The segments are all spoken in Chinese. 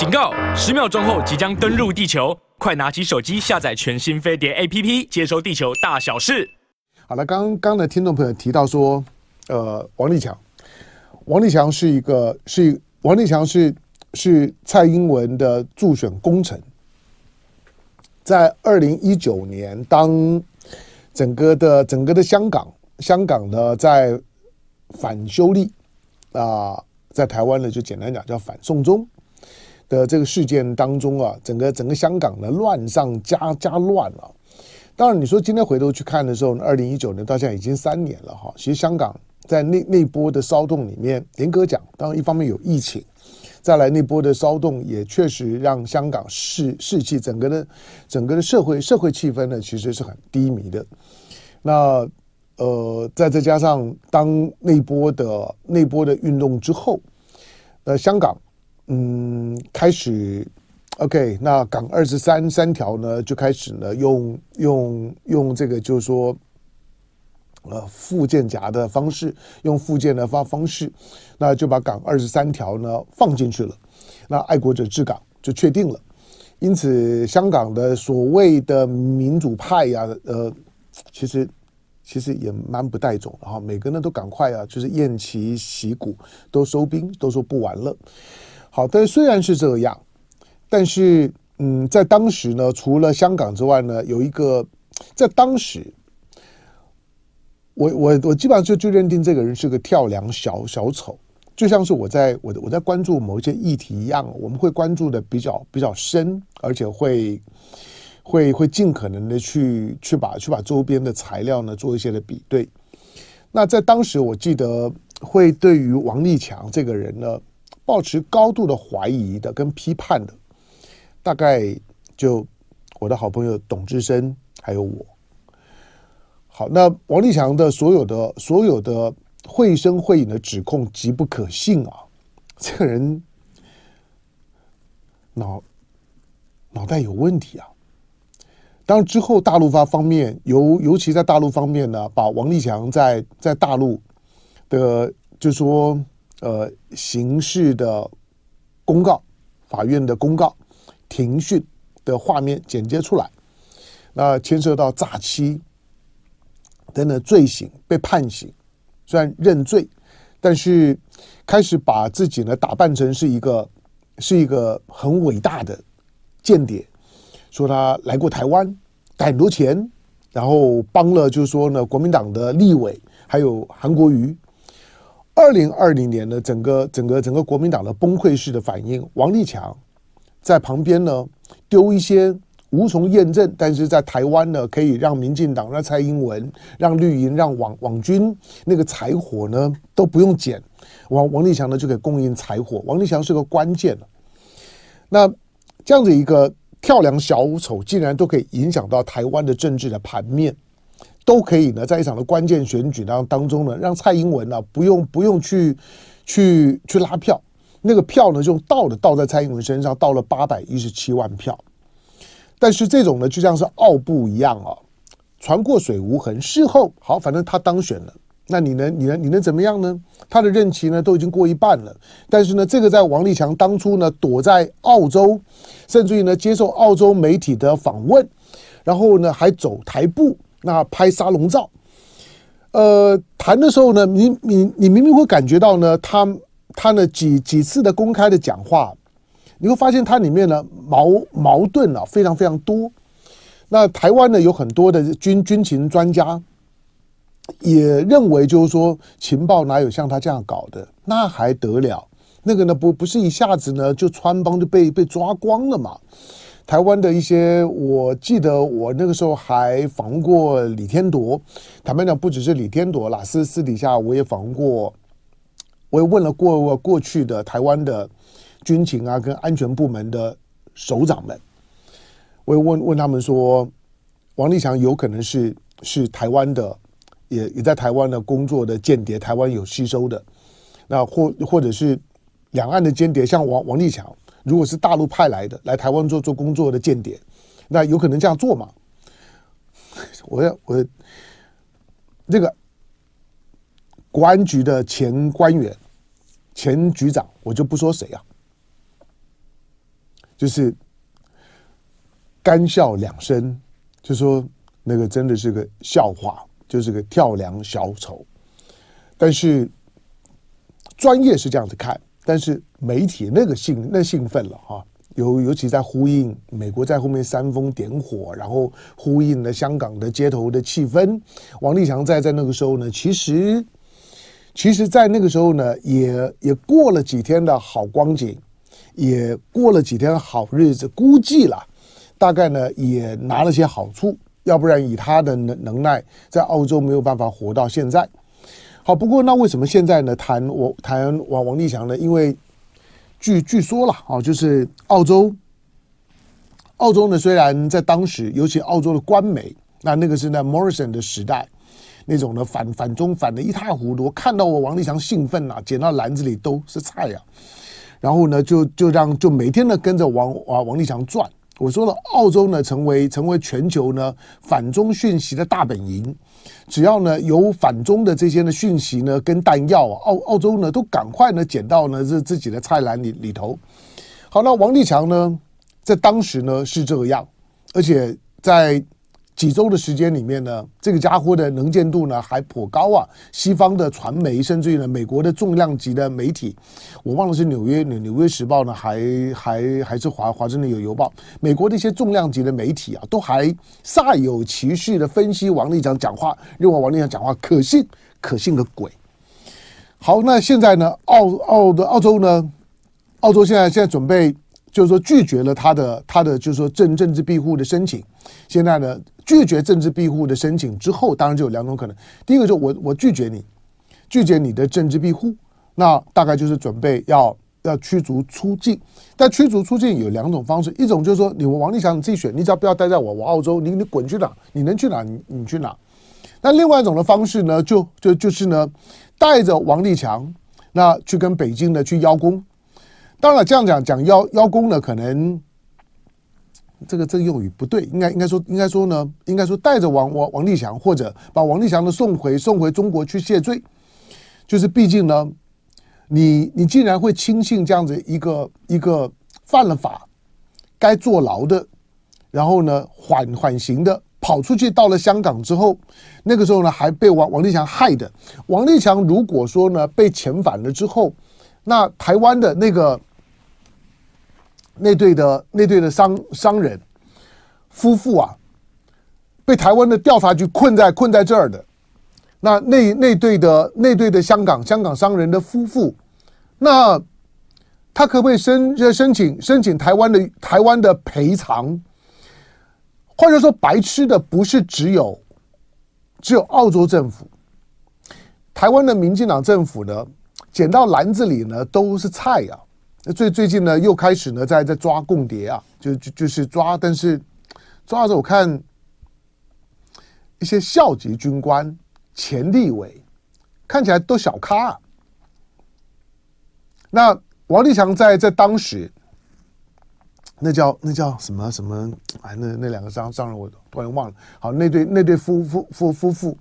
警告！十秒钟后即将登陆地球，快拿起手机下载全新飞碟 APP，接收地球大小事。好了，刚刚的听众朋友提到说，呃，王立强，王立强是一个是王立强是是蔡英文的助选功臣，在二零一九年，当整个的整个的香港，香港呢在反修例啊、在台湾呢就简单讲叫反送中。的这个事件当中啊，整个整个香港呢乱上加加乱了。当然，你说今天回头去看的时候，二零一九年到现在已经三年了哈。其实香港在那那波的骚动里面，严格讲，当然一方面有疫情，再来那波的骚动也确实让香港士士气整个的整个的社会社会气氛呢，其实是很低迷的。那呃，再再加上当那波的那波的运动之后，呃，香港。嗯，开始，OK，那港二十三三条呢，就开始呢，用用用这个，就是说，呃，附件夹的方式，用附件的方方式，那就把港二十三条呢放进去了，那爱国者治港就确定了。因此，香港的所谓的民主派呀、呃，其实其实也蛮不带种的哈，每个人都赶快啊，就是偃旗息鼓，都收兵，都说不玩了。好，但虽然是这样，但是嗯，在当时呢，除了香港之外呢，有一个在当时，我我我基本上就就认定这个人是个跳梁小小丑，就像是我在我我在关注某一些议题一样，我们会关注的比较比较深，而且会会会尽可能的去去把去把周边的材料呢做一些的比对。那在当时，我记得会对于王立强这个人呢。抱持高度的怀疑的跟批判的，大概就我的好朋友董志生还有我。好，那王立强的所有的所有的绘声绘影的指控极不可信啊！这个人脑脑袋有问题啊！当之后大陆方方面，尤尤其在大陆方面呢，把王立强在在大陆的就说。呃，刑事的公告、法院的公告、庭讯的画面剪接出来，那牵涉到诈欺等等罪行，被判刑，虽然认罪，但是开始把自己呢打扮成是一个是一个很伟大的间谍，说他来过台湾，带很多钱，然后帮了就是说呢国民党的立委，还有韩国瑜。二零二零年的整个整个整个国民党的崩溃式的反应，王立强在旁边呢丢一些无从验证，但是在台湾呢可以让民进党、让蔡英文、让绿营、让网网军那个柴火呢都不用捡，王王立强呢就可以供应柴火。王立强是个关键。那这样子一个跳梁小丑，竟然都可以影响到台湾的政治的盘面。都可以呢，在一场的关键选举当当中呢，让蔡英文呢不用不用去去去拉票，那个票呢就倒的倒在蔡英文身上，到了八百一十七万票。但是这种呢就像是奥布一样啊，船过水无痕。事后好，反正他当选了，那你能你能你能怎么样呢？他的任期呢都已经过一半了。但是呢，这个在王立强当初呢躲在澳洲，甚至于呢接受澳洲媒体的访问，然后呢还走台步。那拍沙龙照，呃，谈的时候呢，你你你明明会感觉到呢，他他呢几几次的公开的讲话，你会发现他里面呢矛矛盾啊非常非常多。那台湾呢有很多的军军情专家也认为，就是说情报哪有像他这样搞的，那还得了？那个呢不不是一下子呢就穿帮就被被抓光了嘛？台湾的一些，我记得我那个时候还访问过李天铎。坦白讲，不只是李天铎啦，私私底下我也访问过，我也问了过过去的台湾的军情啊跟安全部门的首长们，我也问问他们说，王立强有可能是是台湾的，也也在台湾的工作的间谍，台湾有吸收的，那或或者是两岸的间谍，像王王立强。如果是大陆派来的来台湾做做工作的间谍，那有可能这样做吗？我要我这个国安局的前官员、前局长，我就不说谁啊。就是干笑两声，就说那个真的是个笑话，就是个跳梁小丑。但是专业是这样子看，但是媒体那个兴那兴奋了哈。尤尤其在呼应美国在后面煽风点火，然后呼应了香港的街头的气氛。王立强在在那个时候呢，其实，其实，在那个时候呢，也也过了几天的好光景，也过了几天好日子，估计了，大概呢也拿了些好处，要不然以他的能能耐，在澳洲没有办法活到现在。好，不过那为什么现在呢谈我谈王王立强呢？因为。据据说了啊，就是澳洲，澳洲呢，虽然在当时，尤其澳洲的官媒，那那个是在 Morrison 的时代，那种呢反反中反的一塌糊涂，看到我王立强兴奋呐、啊，捡到篮子里都是菜呀、啊，然后呢，就就让就每天呢跟着王啊王立强转。我说了，澳洲呢成为成为全球呢反中讯息的大本营。只要呢有反中的这些呢讯息呢跟弹药，澳澳洲呢都赶快呢捡到呢这自己的菜篮里里头。好，那王立强呢在当时呢是这个样，而且在。几周的时间里面呢，这个家伙的能见度呢还颇高啊。西方的传媒，甚至于呢美国的重量级的媒体，我忘了是纽约纽纽约时报呢，还还还是华华盛顿有邮报，美国的一些重量级的媒体啊，都还煞有其事的分析王立强讲话，认为王立强讲话可信，可信个鬼。好，那现在呢，澳澳的澳洲呢，澳洲现在现在准备。就是说拒绝了他的他的就是说政政治庇护的申请，现在呢拒绝政治庇护的申请之后，当然就有两种可能。第一个就是我我拒绝你，拒绝你的政治庇护，那大概就是准备要要驱逐出境。但驱逐出境有两种方式，一种就是说你王立强你自己选，你只要不要待在我我澳洲，你你滚去哪，你能去哪你你去哪。那另外一种的方式呢，就就就是呢带着王立强那去跟北京呢去邀功。当然，这样讲讲邀邀功呢，可能这个这个用语不对，应该应该说应该说呢，应该说带着王王王立强，或者把王立强呢送回送回中国去谢罪，就是毕竟呢，你你竟然会轻信这样子一个一个犯了法该坐牢的，然后呢缓缓刑的跑出去到了香港之后，那个时候呢还被王王立强害的。王立强如果说呢被遣返了之后，那台湾的那个。那对的那对的商商人夫妇啊，被台湾的调查局困在困在这儿的，那那那对的那对的香港香港商人的夫妇，那他可不可以申申请申请台湾的台湾的赔偿？或者说，白吃的不是只有只有澳洲政府，台湾的民进党政府呢，捡到篮子里呢都是菜呀、啊。那最最近呢，又开始呢，在在抓共谍啊，就就就是抓，但是抓着我看一些校级军官、前立委，看起来都小咖啊。那王立强在在当时，那叫那叫什么什么？哎，那那两个商商人我突然忘了。好，那对那对夫夫夫夫妇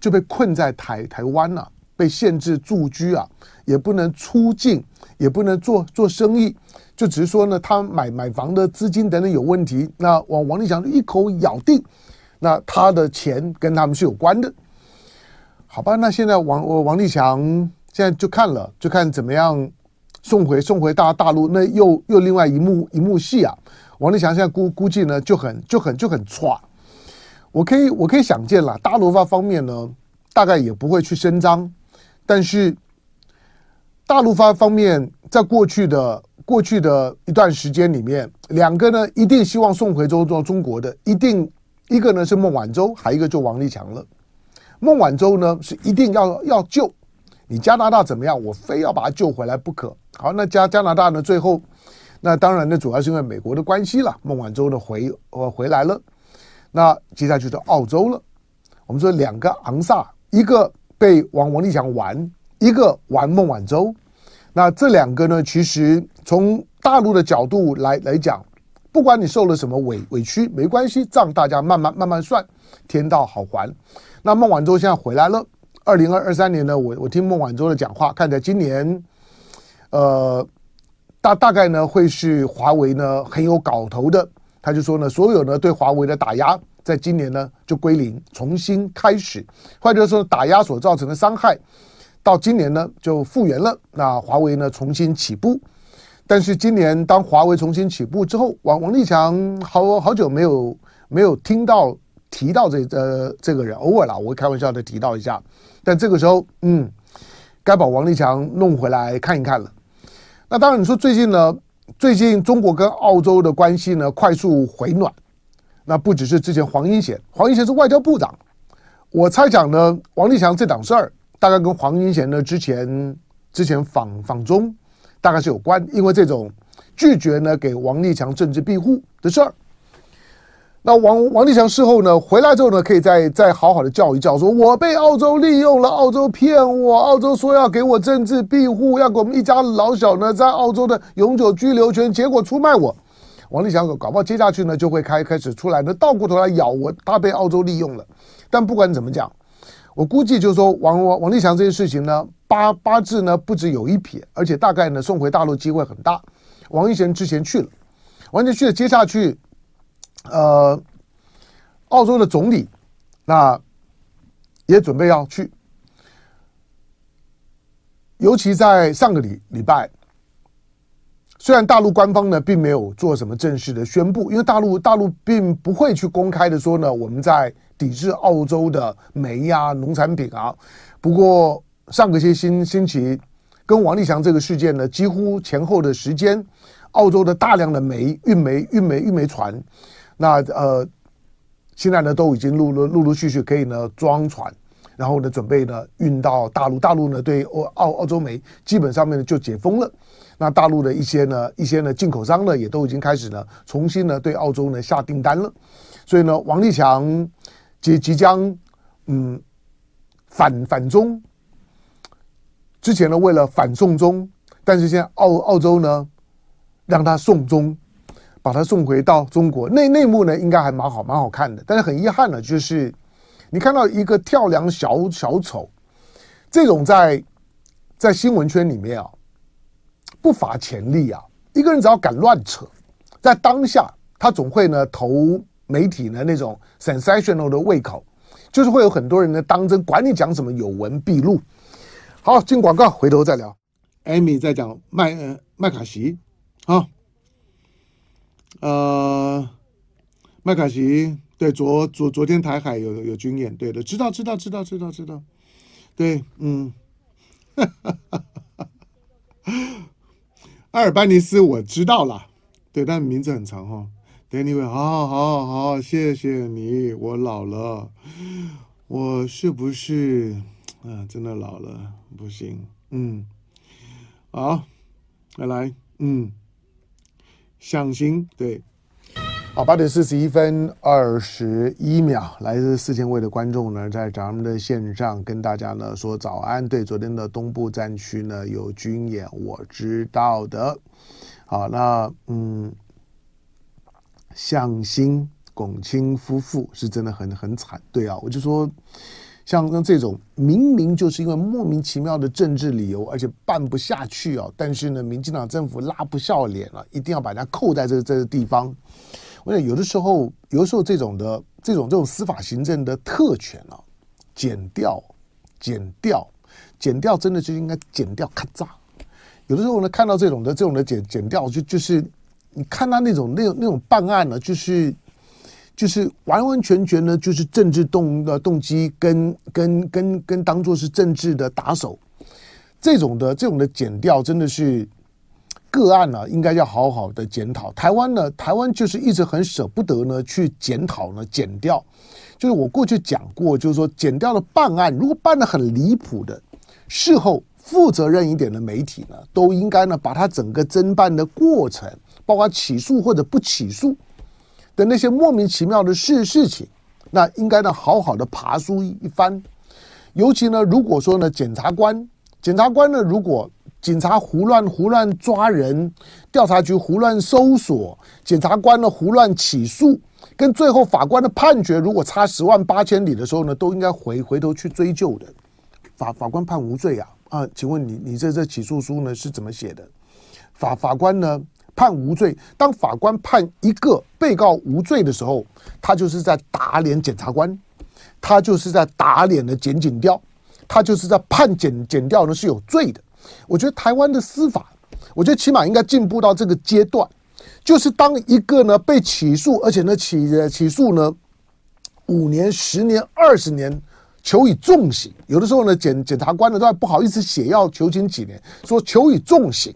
就被困在台台湾了。被限制住居啊，也不能出境，也不能做做生意，就只是说呢，他买买房的资金等等有问题。那王王立强一口咬定，那他的钱跟他们是有关的，好吧？那现在王王立强现在就看了，就看怎么样送回送回大大陆。那又又另外一幕一幕戏啊，王立强现在估估计呢就很就很就很歘。我可以我可以想见了，大陆方方面呢，大概也不会去声张。但是，大陆方方面在过去的过去的一段时间里面，两个呢一定希望送回中中中国的，一定一个呢是孟晚舟，还一个就王立强了。孟晚舟呢是一定要要救，你加拿大怎么样，我非要把他救回来不可。好，那加加拿大呢最后，那当然呢主要是因为美国的关系了，孟晚舟呢回呃回来了。那接下来就是澳洲了，我们说两个昂萨，一个。被王王立强玩一个玩孟晚舟，那这两个呢？其实从大陆的角度来来讲，不管你受了什么委委屈，没关系，账大家慢慢慢慢算，天道好还。那孟晚舟现在回来了，二零二二三年呢，我我听孟晚舟的讲话，看在今年，呃，大大概呢会是华为呢很有搞头的。他就说呢，所有呢对华为的打压，在今年呢就归零，重新开始，或者说打压所造成的伤害，到今年呢就复原了。那华为呢重新起步，但是今年当华为重新起步之后，王王立强好好久没有没有听到提到这呃这个人，偶尔啦，我会开玩笑的提到一下。但这个时候，嗯，该把王立强弄回来看一看了。那当然，你说最近呢？最近中国跟澳洲的关系呢快速回暖，那不只是之前黄英贤，黄英贤是外交部长，我猜想呢，王立强这档事儿大概跟黄英贤呢之前之前访访中大概是有关，因为这种拒绝呢给王立强政治庇护的事儿。那王王立强事后呢回来之后呢，可以再再好好的叫一叫，说我被澳洲利用了，澳洲骗我，澳洲说要给我政治庇护，要给我们一家老小呢在澳洲的永久居留权，结果出卖我。王立强搞不好接下去呢就会开开始出来呢倒过头来咬我，他被澳洲利用了。但不管怎么讲，我估计就是说王王王立强这件事情呢八八字呢不止有一撇，而且大概呢送回大陆机会很大。王英贤之前去了，王英贤去了，接下去。呃，澳洲的总理那也准备要去，尤其在上个礼礼拜，虽然大陆官方呢并没有做什么正式的宣布，因为大陆大陆并不会去公开的说呢我们在抵制澳洲的煤呀、农产品啊。不过上个些星星期跟王立强这个事件呢，几乎前后的时间，澳洲的大量的煤运煤运煤运煤船。那呃，现在呢都已经陆陆陆陆续续可以呢装船，然后呢准备呢运到大陆。大陆呢对澳澳澳洲煤基本上面呢就解封了。那大陆的一些呢一些呢进口商呢也都已经开始呢重新呢对澳洲呢下订单了。所以呢，王立强即即将嗯反反中，之前呢为了反送中，但是现在澳澳洲呢让他送中。把他送回到中国，内内幕呢应该还蛮好，蛮好看的。但是很遗憾呢，就是你看到一个跳梁小小丑，这种在在新闻圈里面啊，不乏潜力啊。一个人只要敢乱扯，在当下他总会呢投媒体呢那种 sensational 的胃口，就是会有很多人呢当真，管你讲什么有文必录。好，进广告，回头再聊。Amy 在讲麦呃麦卡锡，好。呃，麦卡锡对，昨昨昨天台海有有军演，对的，知道知道知道知道知道，对，嗯，阿尔班尼斯我知道了，对，但名字很长哈、哦。Anyway，好好好好，谢谢你，我老了，我是不是啊？真的老了，不行，嗯，好，来来，嗯。向心对，好，八点四十一分二十一秒，来自四千位的观众呢，在咱们的线上跟大家呢说早安。对，昨天的东部战区呢有军演，我知道的。好，那嗯，向心、龚清夫妇是真的很很惨，对啊，我就说。像像这种明明就是因为莫名其妙的政治理由，而且办不下去啊，但是呢，民进党政府拉不下脸了，一定要把它扣在这这个地方。我想有的时候，有的时候这种的这种这种司法行政的特权啊，剪掉、剪掉、剪掉，真的就应该剪掉咔嚓。有的时候呢，看到这种的这种的剪剪掉，就就是你看他那种那种那种办案呢，就是。就是完完全全呢，就是政治动的动机跟跟跟跟当做是政治的打手，这种的这种的检调真的是个案呢、啊，应该要好好的检讨。台湾呢，台湾就是一直很舍不得呢去检讨呢检调，就是我过去讲过，就是说检调的办案，如果办得很离谱的，事后负责任一点的媒体呢，都应该呢把它整个侦办的过程，包括起诉或者不起诉。的那些莫名其妙的事事情，那应该呢好好的爬书一番。尤其呢，如果说呢，检察官，检察官呢，如果警察胡乱胡乱抓人，调查局胡乱搜索，检察官呢胡乱起诉，跟最后法官的判决如果差十万八千里的时候呢，都应该回回头去追究的。法法官判无罪啊啊，请问你你这这起诉书呢是怎么写的？法法官呢判无罪。当法官判一个被告无罪的时候，他就是在打脸检察官，他就是在打脸的检警调，他就是在判检检调呢是有罪的。我觉得台湾的司法，我觉得起码应该进步到这个阶段，就是当一个呢被起诉，而且呢起起诉呢五年、十年、二十年。求以重刑，有的时候呢，检检察官呢都还不好意思写要求刑几年，说求以重刑，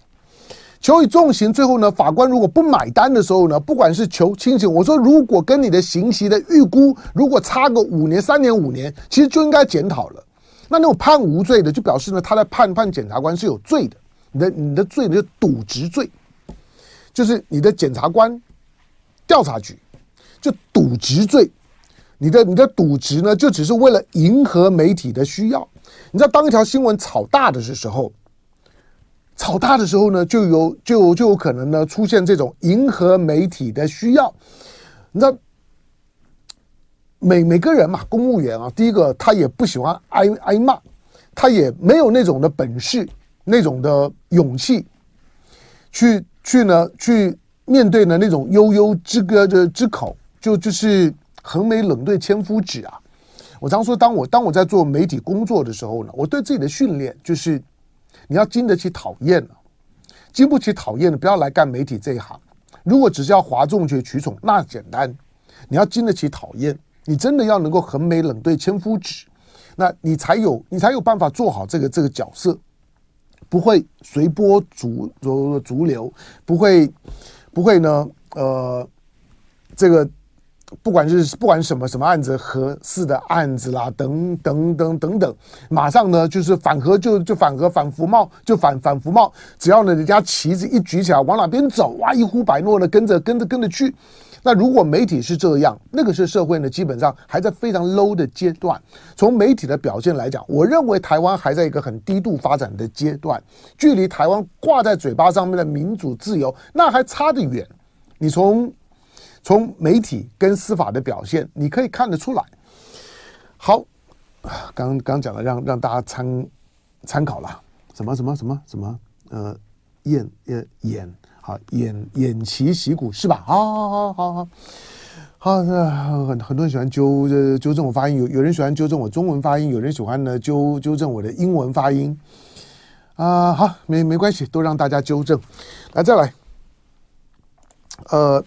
求以重刑，最后呢，法官如果不买单的时候呢，不管是求轻刑，我说如果跟你的刑期的预估如果差个五年、三年、五年，其实就应该检讨了。那那种判无罪的，就表示呢，他在判判检察官是有罪的，你的你的罪呢就渎职罪，就是你的检察官调查局就渎职罪。你的你的渎职呢，就只是为了迎合媒体的需要。你知道，当一条新闻炒大的时候，炒大的时候呢，就有就就有可能呢出现这种迎合媒体的需要。你知道，每每个人嘛，公务员啊，第一个他也不喜欢挨挨骂，他也没有那种的本事，那种的勇气，去去呢去面对呢那种悠悠之歌的之口，就就是。横眉冷对千夫指啊！我常说，当我当我在做媒体工作的时候呢，我对自己的训练就是，你要经得起讨厌，经不起讨厌的不要来干媒体这一行。如果只是要哗众取宠，那简单。你要经得起讨厌，你真的要能够横眉冷对千夫指，那你才有你才有办法做好这个这个角色，不会随波逐逐逐流，不会不会呢呃这个。不管是不管什么什么案子，合适的案子啦，等等等等等，马上呢就是反核就就反核反服贸就反反服贸，只要呢人家旗子一举起来往哪边走，哇一呼百诺的跟着跟着跟着去。那如果媒体是这样，那个是社会呢基本上还在非常 low 的阶段。从媒体的表现来讲，我认为台湾还在一个很低度发展的阶段，距离台湾挂在嘴巴上面的民主自由那还差得远。你从从媒体跟司法的表现，你可以看得出来。好，刚刚讲了让，让大家参参考了什么什么什么什么呃，演呃演好演演旗息鼓是吧？好好好好好好，很很多人喜欢纠纠纠正我发音，有有人喜欢纠正我中文发音，有人喜欢呢纠纠正我的英文发音啊。好，没没关系，都让大家纠正。来，再来，呃。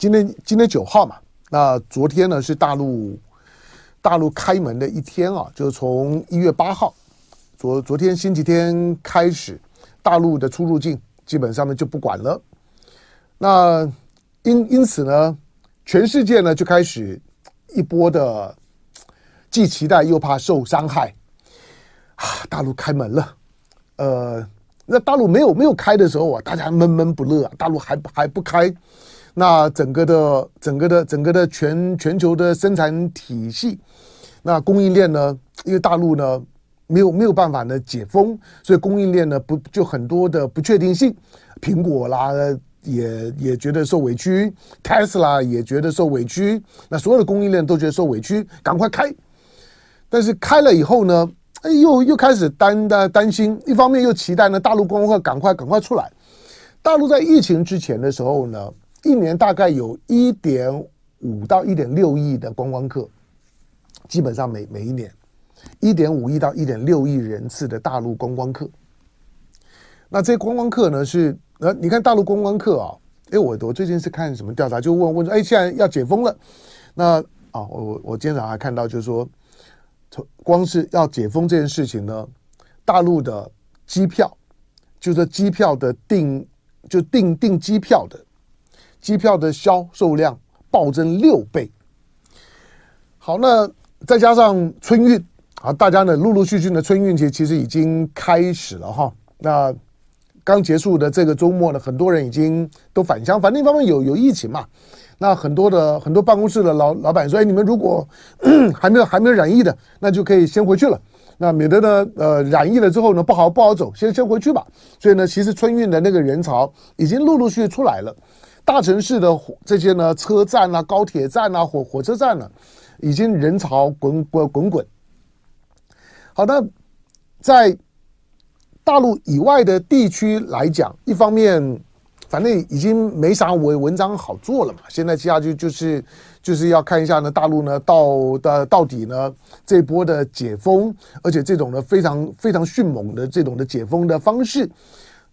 今天今天九号嘛，那昨天呢是大陆大陆开门的一天啊，就是从一月八号，昨昨天星期天开始，大陆的出入境基本上呢就不管了。那因因此呢，全世界呢就开始一波的既期待又怕受伤害啊，大陆开门了，呃，那大陆没有没有开的时候啊，大家闷闷不乐啊，大陆还还不开。那整个的、整个的、整个的全全球的生产体系，那供应链呢？因为大陆呢没有没有办法呢解封，所以供应链呢不就很多的不确定性。苹果啦也也觉得受委屈，Tesla 也觉得受委屈，那所有的供应链都觉得受委屈，赶快开。但是开了以后呢，哎，又又开始担担担心，一方面又期待呢大陆观光客赶快赶快出来。大陆在疫情之前的时候呢，一年大概有一点五到一点六亿的观光客，基本上每每一年一点五亿到一点六亿人次的大陆观光客。那这观光客呢是呃，你看大陆观光客啊，哎，我我最近是看什么调查，就问问说，哎，现在要解封了，那啊，我我今天早上还看到就是说，从光是要解封这件事情呢，大陆的机票，就是机票的订，就订订机票的。机票的销售量暴增六倍。好，那再加上春运啊，大家呢陆陆续续的春运节其实已经开始了哈。那刚结束的这个周末呢，很多人已经都返乡。反正一方面有有疫情嘛，那很多的很多办公室的老老板说：“哎，你们如果还没有还没有染疫的，那就可以先回去了。那免得呢，呃，染疫了之后呢，不好不好走，先先回去吧。”所以呢，其实春运的那个人潮已经陆陆续续出来了。大城市的这些呢，车站啊、高铁站啊、火火车站呢、啊，已经人潮滚滚滚滚。好的，在大陆以外的地区来讲，一方面反正已经没啥文文章好做了嘛。现在接下去就是就是要看一下呢，大陆呢到的到底呢这波的解封，而且这种呢非常非常迅猛的这种的解封的方式。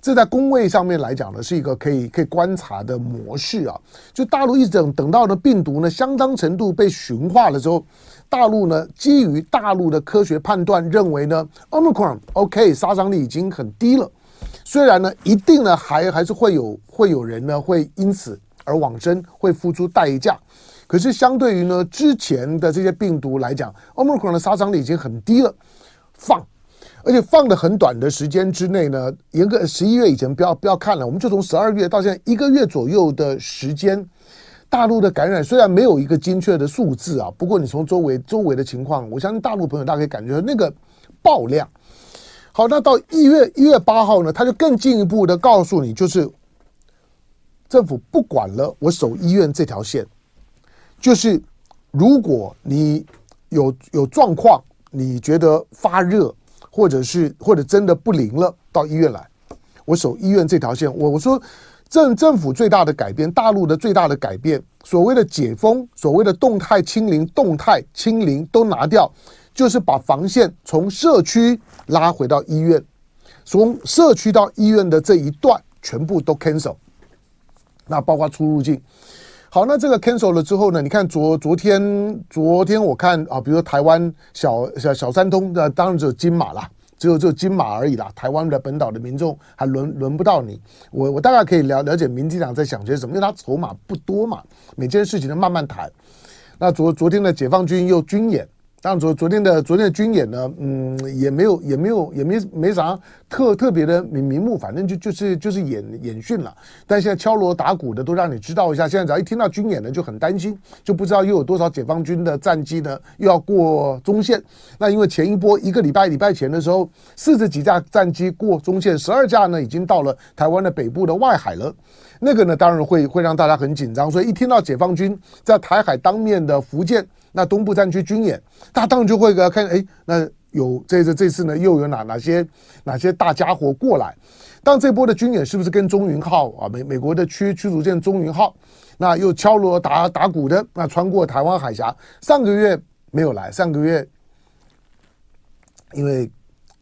这在公位上面来讲呢，是一个可以可以观察的模式啊。就大陆一直等等到呢病毒呢相当程度被驯化了之后，大陆呢基于大陆的科学判断认为呢，Omicron OK 杀伤力已经很低了。虽然呢一定呢还还是会有会有人呢会因此而往生，会付出代价。可是相对于呢之前的这些病毒来讲，Omicron 的杀伤力已经很低了，放。而且放的很短的时间之内呢，严格十一月以前不要不要看了，我们就从十二月到现在一个月左右的时间，大陆的感染虽然没有一个精确的数字啊，不过你从周围周围的情况，我相信大陆朋友大家可以感觉到那个爆量。好，那到一月一月八号呢，他就更进一步的告诉你，就是政府不管了，我守医院这条线，就是如果你有有状况，你觉得发热。或者是或者真的不灵了，到医院来，我守医院这条线。我我说政政府最大的改变，大陆的最大的改变，所谓的解封，所谓的动态清零，动态清零都拿掉，就是把防线从社区拉回到医院，从社区到医院的这一段全部都 cancel，那包括出入境。好，那这个 cancel 了之后呢？你看昨昨天昨天我看啊，比如说台湾小小小三通的，当然只有金马啦，只有只有金马而已啦。台湾的本岛的民众还轮轮不到你。我我大概可以了了解民进党在想些什么，因为他筹码不多嘛，每件事情都慢慢谈。那昨昨天的解放军又军演。当昨昨天的昨天的军演呢，嗯，也没有也没有也没没啥特特别的名名目，反正就就是就是演演训了。但现在敲锣打鼓的都让你知道一下，现在只要一听到军演呢，就很担心，就不知道又有多少解放军的战机呢又要过中线。那因为前一波一个礼拜礼拜前的时候，四十几架战机过中线，十二架呢已经到了台湾的北部的外海了。那个呢当然会会让大家很紧张，所以一听到解放军在台海当面的福建。那东部战区军演，大家当然就会看，哎，那有这这这次呢，又有哪哪些哪些大家伙过来？当这波的军演是不是跟中云号啊，美美国的驱驱逐舰中云号，那又敲锣打打鼓的，那穿过台湾海峡，上个月没有来，上个月因为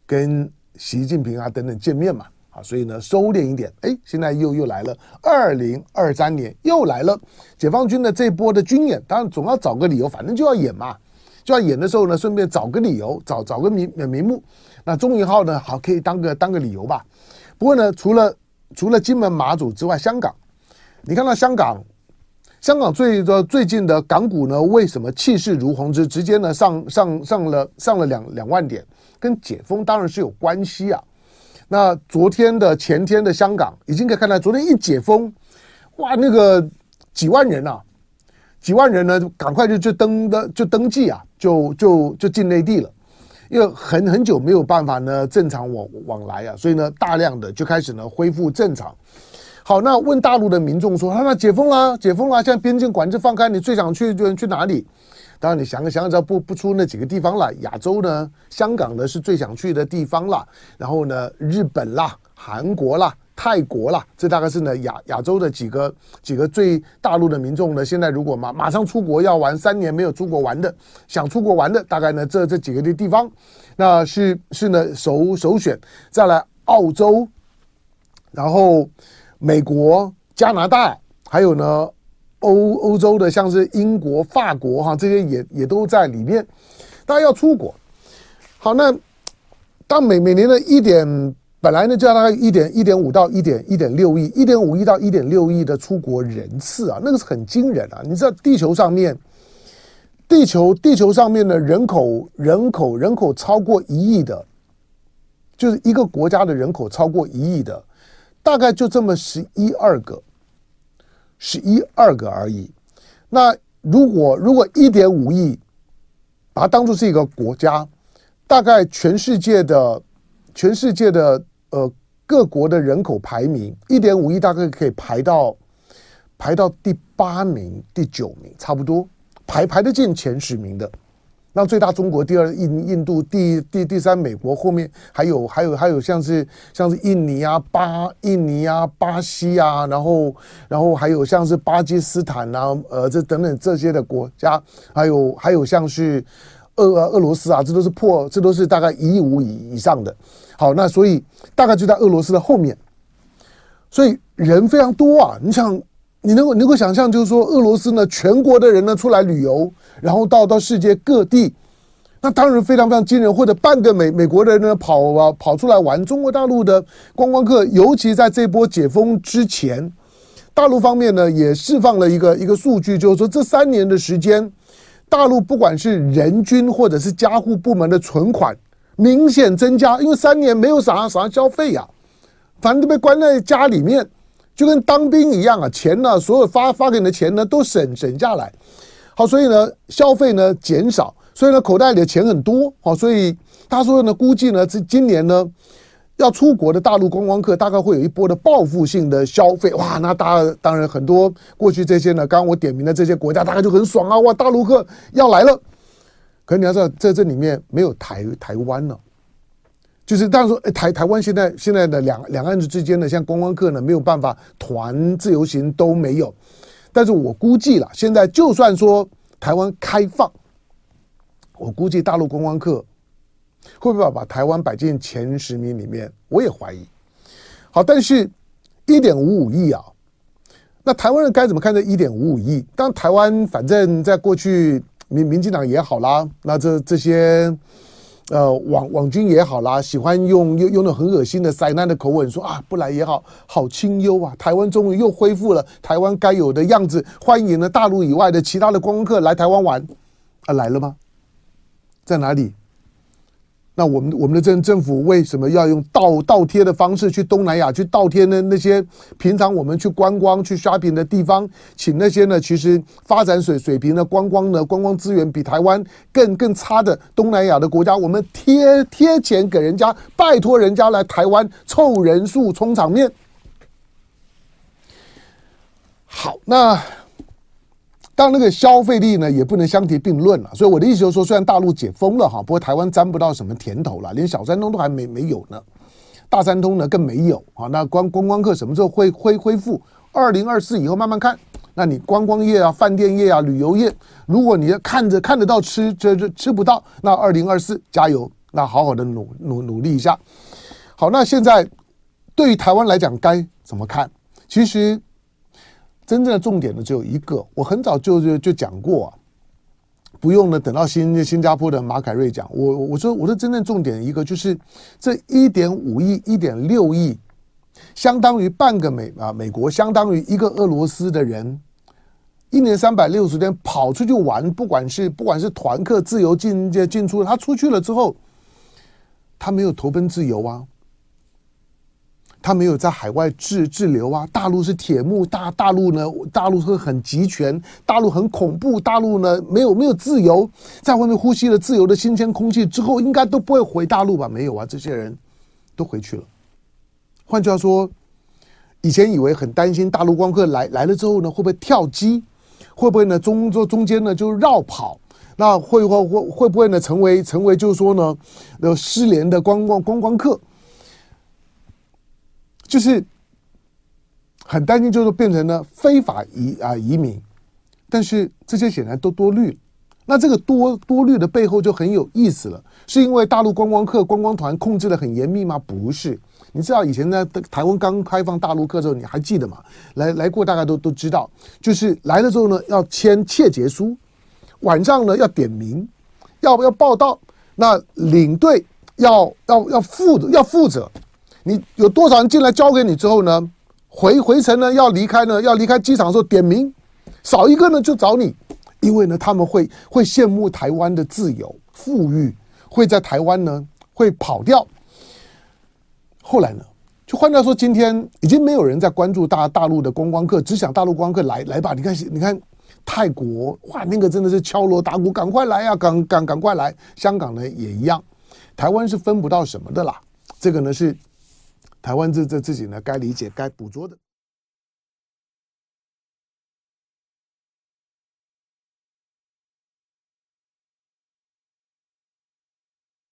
跟习近平啊等等见面嘛。啊，所以呢，收敛一点，哎，现在又又来了，二零二三年又来了，解放军的这波的军演，当然总要找个理由，反正就要演嘛，就要演的时候呢，顺便找个理由，找找个名名目。那中云号呢，好，可以当个当个理由吧。不过呢，除了除了金门马祖之外，香港，你看到香港，香港最的最近的港股呢，为什么气势如虹之，直接呢上上上了上了两两万点，跟解封当然是有关系啊。那昨天的前天的香港已经可以看到，昨天一解封，哇，那个几万人啊，几万人呢，赶快就就登的就登记啊，就就就进内地了，因为很很久没有办法呢正常往往来啊，所以呢大量的就开始呢恢复正常。好，那问大陆的民众说，那解封了，解封了，现在边境管制放开，你最想去就去哪里？当然，你想想，只要不不出那几个地方了，亚洲呢，香港呢是最想去的地方了。然后呢，日本啦、韩国啦、泰国啦，这大概是呢亚亚洲的几个几个最大陆的民众呢。现在如果马马上出国要玩，三年没有出国玩的，想出国玩的，大概呢这这几个的地方，那是是呢首首选。再来澳洲，然后美国、加拿大，还有呢。欧欧洲的像是英国、法国哈，这些也也都在里面。大家要出国，好，那当每每年的一点，本来呢就要大概一点一点五到一点一点六亿，一点五亿到一点六亿的出国人次啊，那个是很惊人啊！你知道地球上面，地球地球上面的人口人口人口超过一亿的，就是一个国家的人口超过一亿的，大概就这么十一二个。是一二个而已。那如果如果一点五亿，把它当做是一个国家，大概全世界的全世界的呃各国的人口排名，一点五亿大概可以排到排到第八名、第九名，差不多排排得进前十名的。那最大中国，第二印印度，第第第三美国，后面还有还有还有像是像是印尼啊巴印尼啊巴西啊，然后然后还有像是巴基斯坦啊，呃这等等这些的国家，还有还有像是俄俄罗斯啊，这都是破这都是大概一亿五以以上的。好，那所以大概就在俄罗斯的后面，所以人非常多啊。你想，你能够能够想象，就是说俄罗斯呢，全国的人呢出来旅游。然后到到世界各地，那当然非常非常惊人。或者半个美美国的人呢跑啊跑出来玩，中国大陆的观光客，尤其在这波解封之前，大陆方面呢也释放了一个一个数据，就是说这三年的时间，大陆不管是人均或者是家户部门的存款明显增加，因为三年没有啥啥消费呀、反正都被关在家里面，就跟当兵一样啊，钱呢所有发发给你的钱呢都省省下来。好，所以呢，消费呢减少，所以呢，口袋里的钱很多。好，所以他说呢，估计呢，这今年呢，要出国的大陆观光客大概会有一波的报复性的消费。哇，那大当然很多过去这些呢，刚刚我点名的这些国家，大概就很爽啊！哇，大陆客要来了。可是你要知道，在这里面没有台台湾呢，就是当然说，台台湾现在现在的两两岸之间的像观光客呢，没有办法团自由行都没有。但是我估计了，现在就算说台湾开放，我估计大陆观光客会不会把台湾摆进前十名里面？我也怀疑。好，但是一点五五亿啊，那台湾人该怎么看这一点五五亿？当台湾反正在过去民民进党也好啦，那这这些。呃，网网军也好啦，喜欢用用用那很恶心的灾难的口吻说啊，不来也好，好清幽啊！台湾终于又恢复了台湾该有的样子，欢迎了大陆以外的其他的光客来台湾玩，啊，来了吗？在哪里？那我们我们的政政府为什么要用倒倒贴的方式去东南亚去倒贴呢？那些平常我们去观光去 shopping 的地方，请那些呢其实发展水水平的观光呢观光资源比台湾更更差的东南亚的国家，我们贴贴钱给人家，拜托人家来台湾凑人数充场面。好，那。当那个消费力呢，也不能相提并论了。所以我的意思就是说，虽然大陆解封了哈，不过台湾沾不到什么甜头了，连小三通都还没没有呢，大三通呢更没有啊。那观观光客什么时候会恢恢复？二零二四以后慢慢看。那你观光业啊、饭店业啊、旅游业，如果你看着看得到吃，这这吃不到，那二零二四加油，那好好的努努努力一下。好，那现在对于台湾来讲该怎么看？其实。真正的重点呢，只有一个。我很早就就就讲过啊，不用呢，等到新新加坡的马凯瑞讲。我我说我说真正重点一个就是这一点五亿、一点六亿，相当于半个美啊美国，相当于一个俄罗斯的人，一年三百六十天跑出去玩，不管是不管是团客自由进进出，他出去了之后，他没有投奔自由啊。他没有在海外滞滞留啊，大陆是铁幕，大大陆呢，大陆会很集权，大陆很恐怖，大陆呢没有没有自由，在外面呼吸了自由的新鲜空气之后，应该都不会回大陆吧？没有啊，这些人都回去了。换句话说，以前以为很担心大陆光客来来了之后呢，会不会跳机？会不会呢中中中间呢就绕跑？那会会会会不会呢成为成为就是说呢，呃失联的观光观光客？就是很担心，就是变成了非法移啊移民，但是这些显然都多虑。那这个多多虑的背后就很有意思了，是因为大陆观光客观光团控制得很严密吗？不是。你知道以前呢，台湾刚开放大陆客的时候，你还记得吗？来来过大概都都知道，就是来了之后呢，要签切结书，晚上呢要点名，要不要报到？那领队要要要负要负责。你有多少人进来交给你之后呢？回回程呢要离开呢要离开机场的时候点名，少一个呢就找你，因为呢他们会会羡慕台湾的自由富裕，会在台湾呢会跑掉。后来呢，就换掉说，今天已经没有人在关注大大陆的观光客，只想大陆观光客来来吧。你看你看泰国哇，那个真的是敲锣打鼓，赶快来呀，赶赶赶快来。香港呢也一样，台湾是分不到什么的啦。这个呢是。台湾这这自己呢，该理解、该捕捉的。